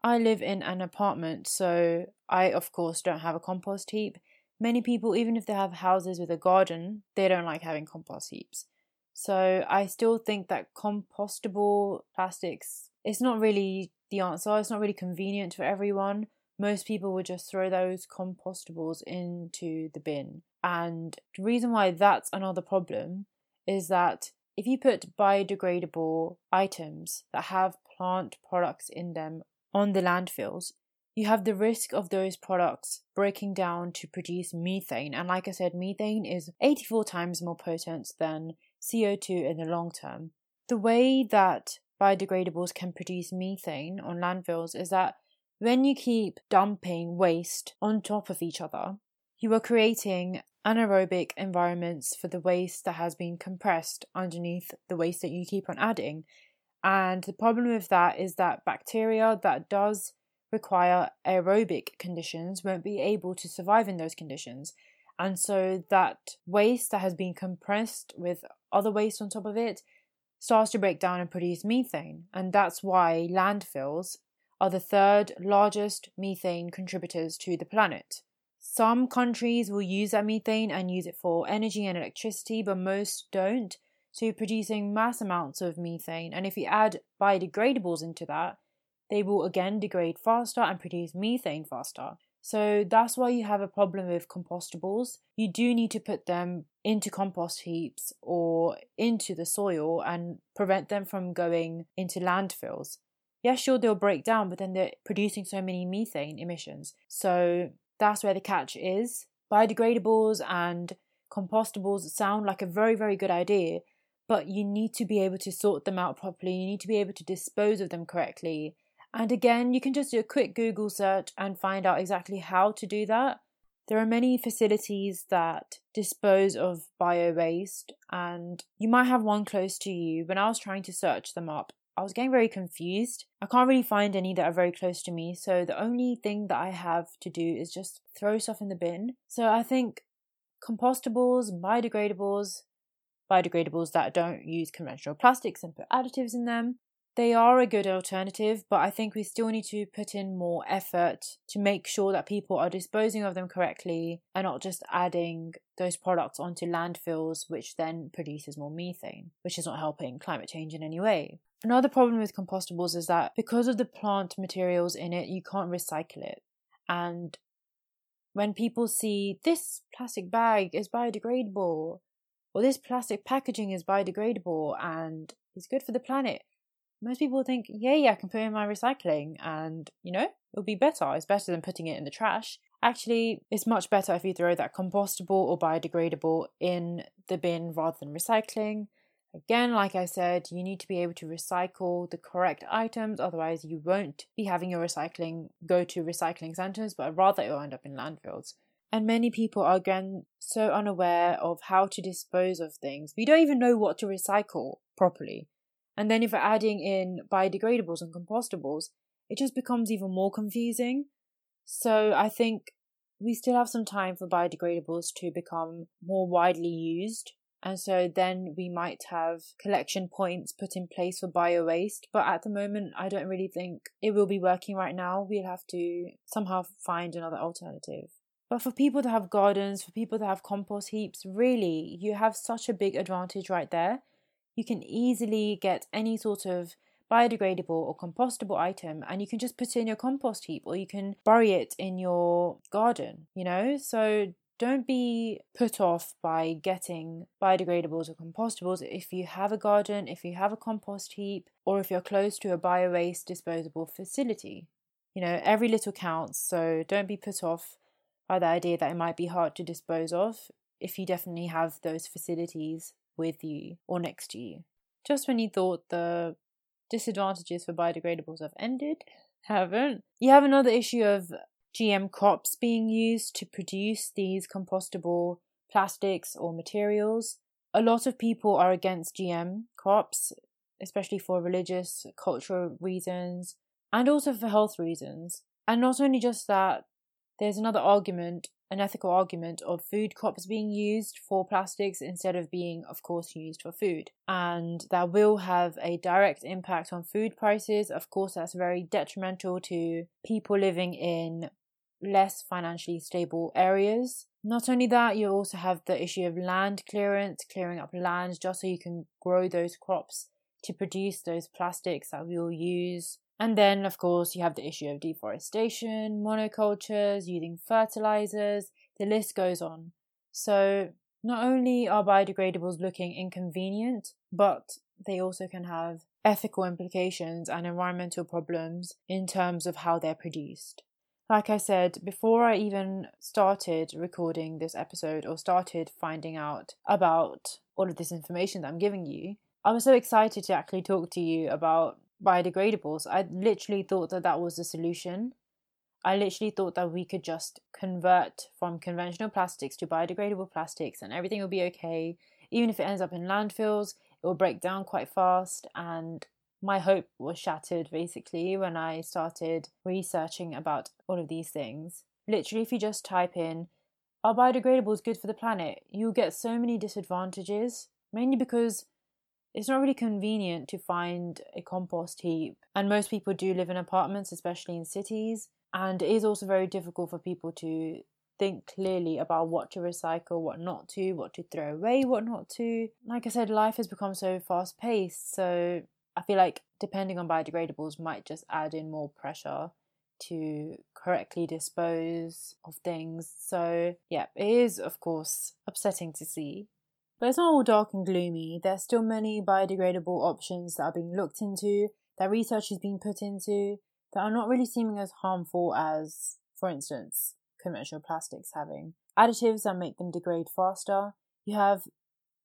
I live in an apartment, so I, of course, don't have a compost heap, Many people, even if they have houses with a garden, they don't like having compost heaps. So I still think that compostable plastics is not really the answer. It's not really convenient for everyone. Most people would just throw those compostables into the bin. And the reason why that's another problem is that if you put biodegradable items that have plant products in them on the landfills, you have the risk of those products breaking down to produce methane. And like I said, methane is 84 times more potent than CO2 in the long term. The way that biodegradables can produce methane on landfills is that when you keep dumping waste on top of each other, you are creating anaerobic environments for the waste that has been compressed underneath the waste that you keep on adding. And the problem with that is that bacteria that does require aerobic conditions won't be able to survive in those conditions. And so that waste that has been compressed with other waste on top of it starts to break down and produce methane. And that's why landfills are the third largest methane contributors to the planet. Some countries will use that methane and use it for energy and electricity, but most don't. So you're producing mass amounts of methane. And if you add biodegradables into that, they will again degrade faster and produce methane faster. So that's why you have a problem with compostables. You do need to put them into compost heaps or into the soil and prevent them from going into landfills. Yeah, sure, they'll break down, but then they're producing so many methane emissions. So that's where the catch is. Biodegradables and compostables sound like a very, very good idea, but you need to be able to sort them out properly. You need to be able to dispose of them correctly And again, you can just do a quick Google search and find out exactly how to do that. There are many facilities that dispose of bio waste, and you might have one close to you. When I was trying to search them up, I was getting very confused. I can't really find any that are very close to me, so the only thing that I have to do is just throw stuff in the bin. So I think compostables, biodegradables, biodegradables that don't use conventional plastics and put additives in them, they are a good alternative, but I think we still need to put in more effort to make sure that people are disposing of them correctly and not just adding those products onto landfills, which then produces more methane, which is not helping climate change in any way. Another problem with compostables is that because of the plant materials in it, you can't recycle it. And when people see this plastic bag is biodegradable, or this plastic packaging is biodegradable and is good for the planet, most people think, yeah, yeah, I can put in my recycling and, you know, it'll be better. It's better than putting it in the trash. Actually, it's much better if you throw that compostable or biodegradable in the bin rather than recycling. Again, like I said, you need to be able to recycle the correct items, otherwise, you won't be having your recycling go to recycling centres, but rather it will end up in landfills. And many people are again so unaware of how to dispose of things. We don't even know what to recycle properly. And then if we're adding in biodegradables and compostables, it just becomes even more confusing. So I think we still have some time for biodegradables to become more widely used. And so then we might have collection points put in place for bio waste. But at the moment, I don't really think it will be working right now. We'll have to somehow find another alternative. But for people that have gardens, for people that have compost heaps, really, you have such a big advantage right there you can easily get any sort of biodegradable or compostable item and you can just put it in your compost heap or you can bury it in your garden, you know? So don't be put off by getting biodegradables or compostables if you have a garden, if you have a compost heap, or if you're close to a bio waste disposable facility. You know, every little counts, so don't be put off by the idea that it might be hard to dispose of if you definitely have those facilities with you or next to you. Just when you thought the disadvantages for biodegradables have ended, haven't. You have another issue of GM crops being used to produce these compostable plastics or materials. A lot of people are against GM crops, especially for religious, cultural reasons, and also for health reasons. And not only just that, there's another argument an ethical argument of food crops being used for plastics instead of being, of course, used for food. And that will have a direct impact on food prices. Of course, that's very detrimental to people living in less financially stable areas. Not only that, you also have the issue of land clearance, clearing up land just so you can grow those crops to produce those plastics that we will use and then, of course, you have the issue of deforestation, monocultures, using fertilizers, the list goes on. So, not only are biodegradables looking inconvenient, but they also can have ethical implications and environmental problems in terms of how they're produced. Like I said, before I even started recording this episode or started finding out about all of this information that I'm giving you, I was so excited to actually talk to you about biodegradables. I literally thought that that was the solution. I literally thought that we could just convert from conventional plastics to biodegradable plastics and everything will be okay. Even if it ends up in landfills, it will break down quite fast. And my hope was shattered basically when I started researching about all of these things. Literally, if you just type in, are biodegradables good for the planet? You'll get so many disadvantages, mainly because it's not really convenient to find a compost heap. And most people do live in apartments, especially in cities. And it is also very difficult for people to think clearly about what to recycle, what not to, what to throw away, what not to. Like I said, life has become so fast paced. So I feel like depending on biodegradables might just add in more pressure to correctly dispose of things. So, yeah, it is, of course, upsetting to see. But it's not all dark and gloomy. There's still many biodegradable options that are being looked into, that research is being put into, that are not really seeming as harmful as, for instance, conventional plastics having additives that make them degrade faster. You have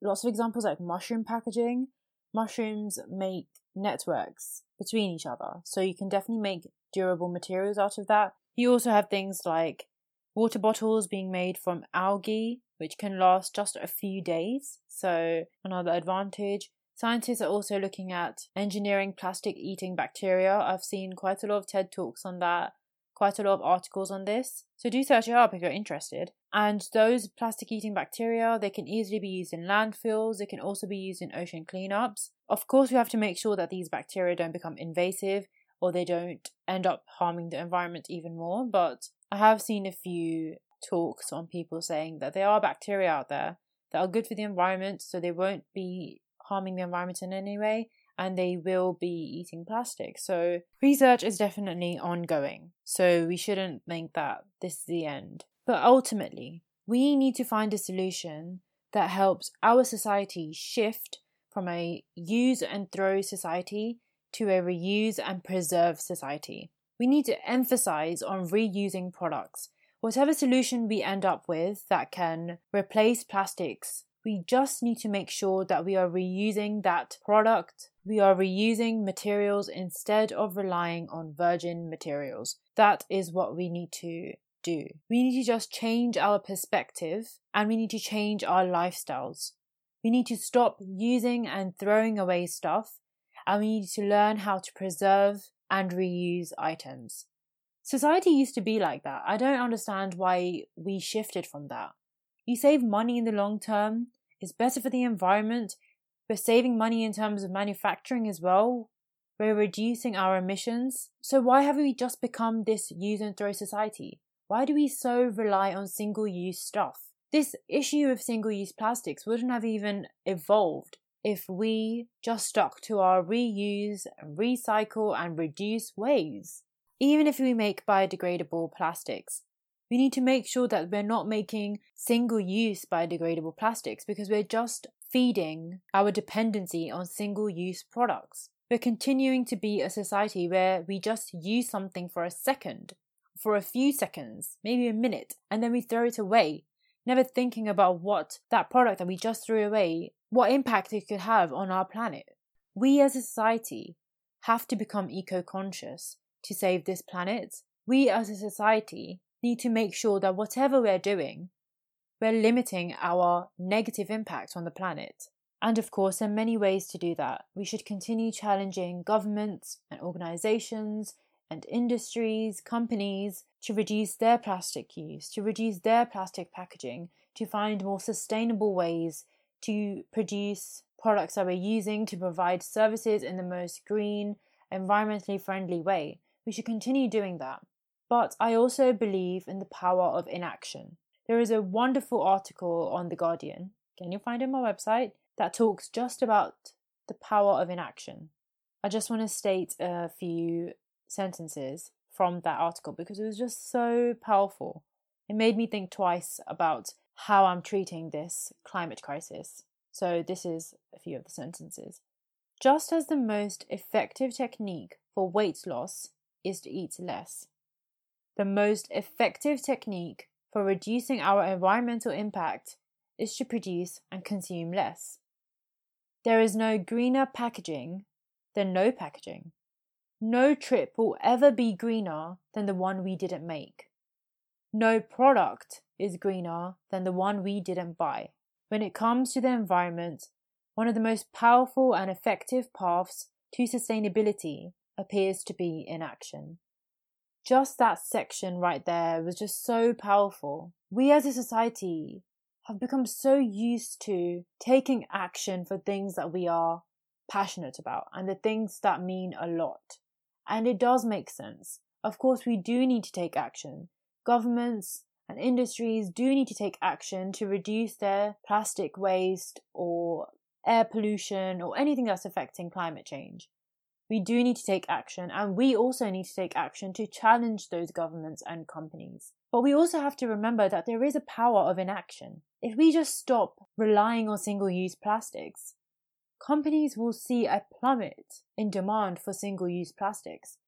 lots of examples like mushroom packaging. Mushrooms make networks between each other. So you can definitely make durable materials out of that. You also have things like water bottles being made from algae, which can last just a few days. So, another advantage. Scientists are also looking at engineering plastic eating bacteria. I've seen quite a lot of TED Talks on that, quite a lot of articles on this. So do search it up if you're interested. And those plastic eating bacteria, they can easily be used in landfills, they can also be used in ocean cleanups. Of course, we have to make sure that these bacteria don't become invasive or they don't end up harming the environment even more. But I have seen a few talks on people saying that there are bacteria out there that are good for the environment, so they won't be harming the environment in any way and they will be eating plastic. So, research is definitely ongoing. So, we shouldn't think that this is the end. But ultimately, we need to find a solution that helps our society shift from a use and throw society to a reuse and preserve society. We need to emphasize on reusing products. Whatever solution we end up with that can replace plastics, we just need to make sure that we are reusing that product. We are reusing materials instead of relying on virgin materials. That is what we need to do. We need to just change our perspective and we need to change our lifestyles. We need to stop using and throwing away stuff and we need to learn how to preserve and reuse items. Society used to be like that. I don't understand why we shifted from that. You save money in the long term, it's better for the environment, we're saving money in terms of manufacturing as well, we're reducing our emissions. So, why have we just become this use and throw society? Why do we so rely on single use stuff? This issue of single use plastics wouldn't have even evolved if we just stuck to our reuse, recycle, and reduce ways. Even if we make biodegradable plastics, we need to make sure that we're not making single use biodegradable plastics because we're just feeding our dependency on single use products. We're continuing to be a society where we just use something for a second for a few seconds, maybe a minute, and then we throw it away, never thinking about what that product that we just threw away, what impact it could have on our planet. We as a society have to become eco conscious to save this planet. We as a society need to make sure that whatever we're doing, we're limiting our negative impact on the planet. And of course, there are many ways to do that. We should continue challenging governments and organizations and industries, companies to reduce their plastic use, to reduce their plastic packaging, to find more sustainable ways to produce products that we're using to provide services in the most green, environmentally friendly way. We should continue doing that. But I also believe in the power of inaction. There is a wonderful article on The Guardian, can you find it on my website, that talks just about the power of inaction. I just want to state a few sentences from that article because it was just so powerful. It made me think twice about how I'm treating this climate crisis. So, this is a few of the sentences. Just as the most effective technique for weight loss is to eat less, the most effective technique for reducing our environmental impact is to produce and consume less. There is no greener packaging than no packaging. No trip will ever be greener than the one we didn't make. No product is greener than the one we didn't buy. When it comes to the environment, one of the most powerful and effective paths to sustainability appears to be in action. Just that section right there was just so powerful. We as a society have become so used to taking action for things that we are passionate about and the things that mean a lot. And it does make sense. Of course, we do need to take action. Governments and industries do need to take action to reduce their plastic waste or air pollution or anything that's affecting climate change. We do need to take action, and we also need to take action to challenge those governments and companies. But we also have to remember that there is a power of inaction. If we just stop relying on single use plastics, companies will see a plummet in demand for single use plastics.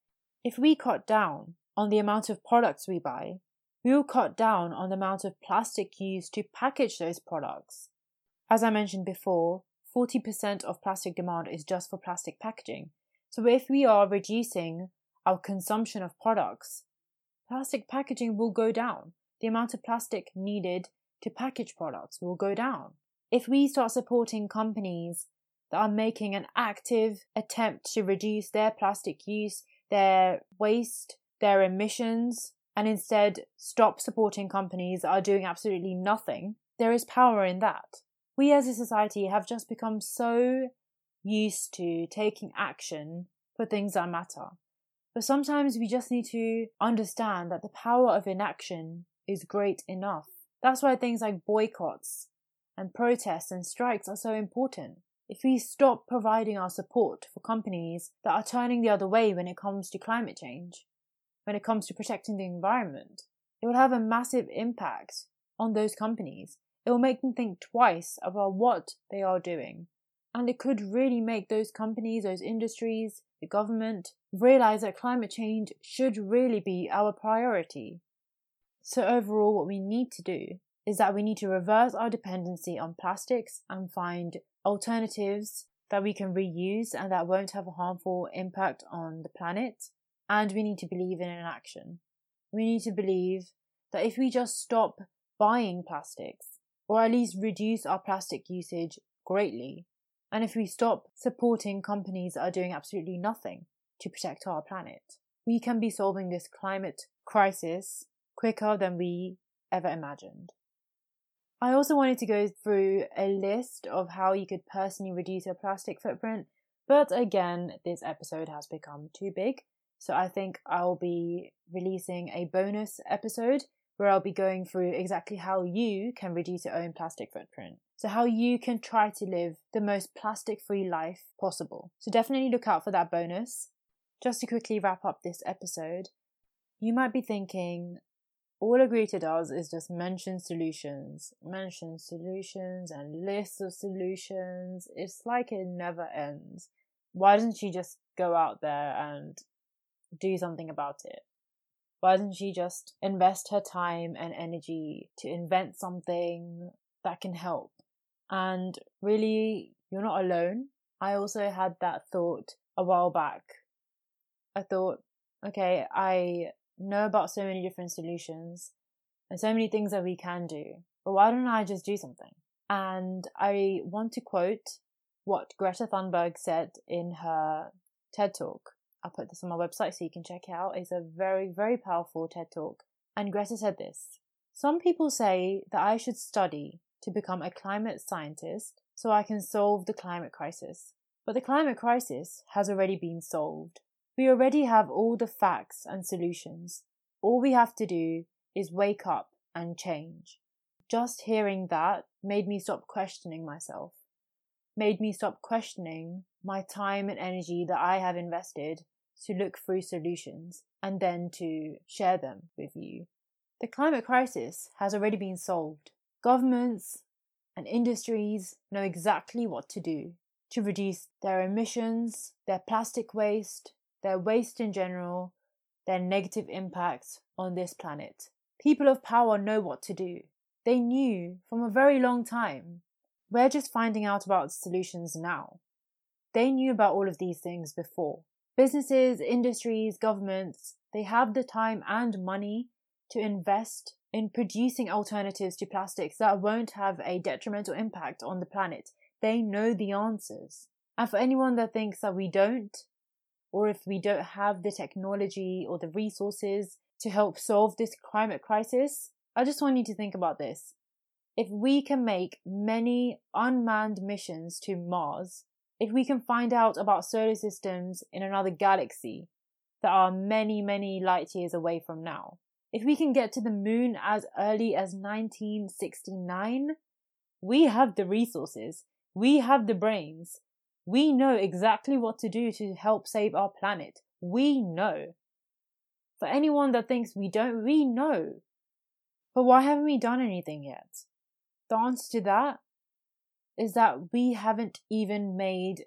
If we cut down on the amount of products we buy, we will cut down on the amount of plastic used to package those products. As I mentioned before, 40% of plastic demand is just for plastic packaging. So if we are reducing our consumption of products, plastic packaging will go down. The amount of plastic needed to package products will go down. If we start supporting companies that are making an active attempt to reduce their plastic use, their waste, their emissions, and instead stop supporting companies that are doing absolutely nothing, there is power in that. We as a society have just become so used to taking action for things that matter. But sometimes we just need to understand that the power of inaction is great enough. That's why things like boycotts and protests and strikes are so important. If we stop providing our support for companies that are turning the other way when it comes to climate change, when it comes to protecting the environment, it will have a massive impact on those companies. It will make them think twice about what they are doing. And it could really make those companies, those industries, the government realize that climate change should really be our priority. So, overall, what we need to do is that we need to reverse our dependency on plastics and find alternatives that we can reuse and that won't have a harmful impact on the planet. And we need to believe in an action. We need to believe that if we just stop buying plastics, or at least reduce our plastic usage greatly, and if we stop supporting companies that are doing absolutely nothing to protect our planet, we can be solving this climate crisis quicker than we ever imagined. I also wanted to go through a list of how you could personally reduce your plastic footprint, but again, this episode has become too big, so I think I'll be releasing a bonus episode where I'll be going through exactly how you can reduce your own plastic footprint. So, how you can try to live the most plastic free life possible. So, definitely look out for that bonus. Just to quickly wrap up this episode, you might be thinking, all Agrita does is just mention solutions, mention solutions and lists of solutions. It's like it never ends. Why doesn't she just go out there and do something about it? Why doesn't she just invest her time and energy to invent something that can help? And really, you're not alone. I also had that thought a while back. I thought, okay, I know about so many different solutions and so many things that we can do, but why don't I just do something? And I want to quote what Greta Thunberg said in her TED Talk. I'll put this on my website so you can check it out. It's a very, very powerful TED Talk. And Greta said this Some people say that I should study to become a climate scientist so I can solve the climate crisis. But the climate crisis has already been solved. We already have all the facts and solutions. All we have to do is wake up and change. Just hearing that made me stop questioning myself, made me stop questioning my time and energy that I have invested to look through solutions and then to share them with you. The climate crisis has already been solved. Governments and industries know exactly what to do to reduce their emissions, their plastic waste, their waste in general, their negative impacts on this planet. People of power know what to do. They knew from a very long time. We're just finding out about solutions now. They knew about all of these things before. Businesses, industries, governments, they have the time and money to invest in producing alternatives to plastics that won't have a detrimental impact on the planet. They know the answers. And for anyone that thinks that we don't, or if we don't have the technology or the resources to help solve this climate crisis, I just want you to think about this. If we can make many unmanned missions to Mars, if we can find out about solar systems in another galaxy that are many, many light years away from now, if we can get to the moon as early as 1969, we have the resources, we have the brains, we know exactly what to do to help save our planet. We know. For anyone that thinks we don't, we know. But why haven't we done anything yet? The answer to that is that we haven't even made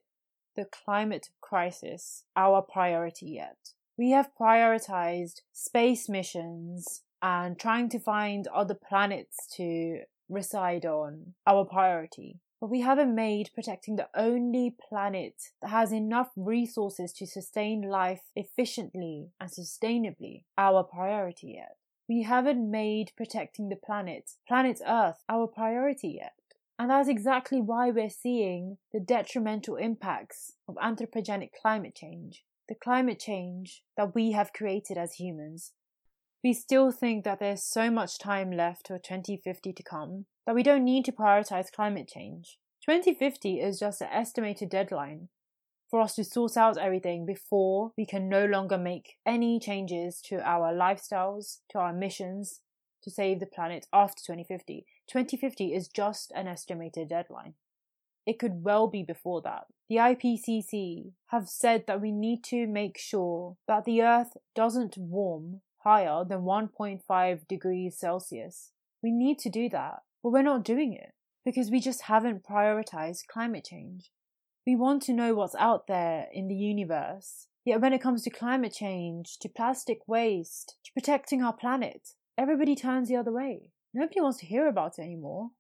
the climate crisis our priority yet we have prioritized space missions and trying to find other planets to reside on our priority. but we haven't made protecting the only planet that has enough resources to sustain life efficiently and sustainably our priority yet. We haven't made protecting the planet, planet Earth, our priority yet. And that's exactly why we're seeing the detrimental impacts of anthropogenic climate change, the climate change that we have created as humans. We still think that there's so much time left for 2050 to come that we don't need to prioritize climate change. 2050 is just an estimated deadline for us to sort out everything before we can no longer make any changes to our lifestyles, to our missions to save the planet after 2050. 2050 is just an estimated deadline. It could well be before that. The IPCC have said that we need to make sure that the Earth doesn't warm higher than 1.5 degrees Celsius. We need to do that, but we're not doing it because we just haven't prioritized climate change. We want to know what's out there in the universe. Yet when it comes to climate change, to plastic waste, to protecting our planet, everybody turns the other way. Nobody wants to hear about it anymore.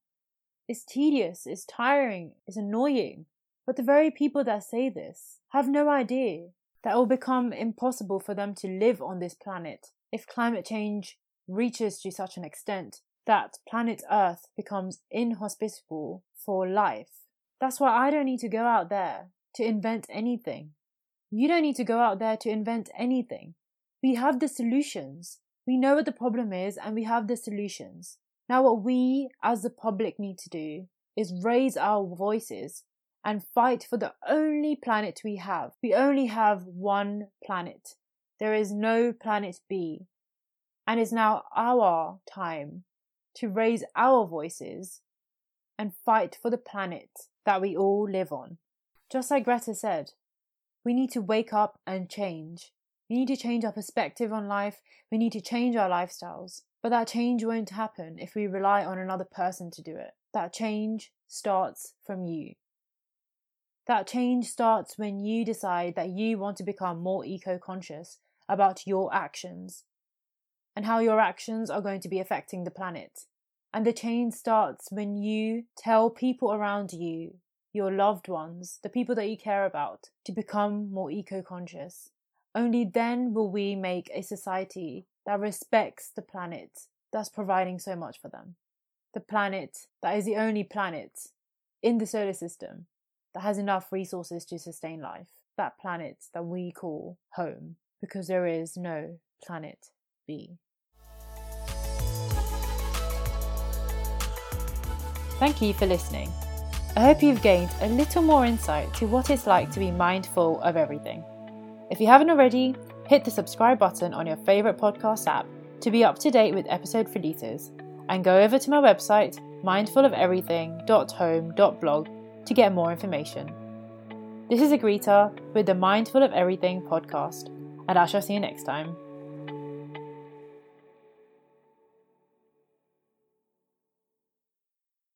It's tedious, is tiring, is annoying. But the very people that say this have no idea that it will become impossible for them to live on this planet if climate change reaches to such an extent that planet Earth becomes inhospitable for life. That's why I don't need to go out there to invent anything. You don't need to go out there to invent anything. We have the solutions. We know what the problem is and we have the solutions. Now, what we as the public need to do is raise our voices and fight for the only planet we have. We only have one planet. There is no planet B. And it's now our time to raise our voices and fight for the planet that we all live on. Just like Greta said, we need to wake up and change. We need to change our perspective on life. We need to change our lifestyles. But that change won't happen if we rely on another person to do it. That change starts from you. That change starts when you decide that you want to become more eco conscious about your actions and how your actions are going to be affecting the planet. And the change starts when you tell people around you, your loved ones, the people that you care about, to become more eco conscious. Only then will we make a society that respects the planet that's providing so much for them. The planet that is the only planet in the solar system that has enough resources to sustain life. That planet that we call home, because there is no planet B. Thank you for listening. I hope you've gained a little more insight to what it's like to be mindful of everything. If you haven't already, hit the subscribe button on your favourite podcast app to be up to date with episode releases, and go over to my website, mindfulofeverything.home.blog, to get more information. This is Agrita with the Mindful of Everything podcast, and I shall see you next time.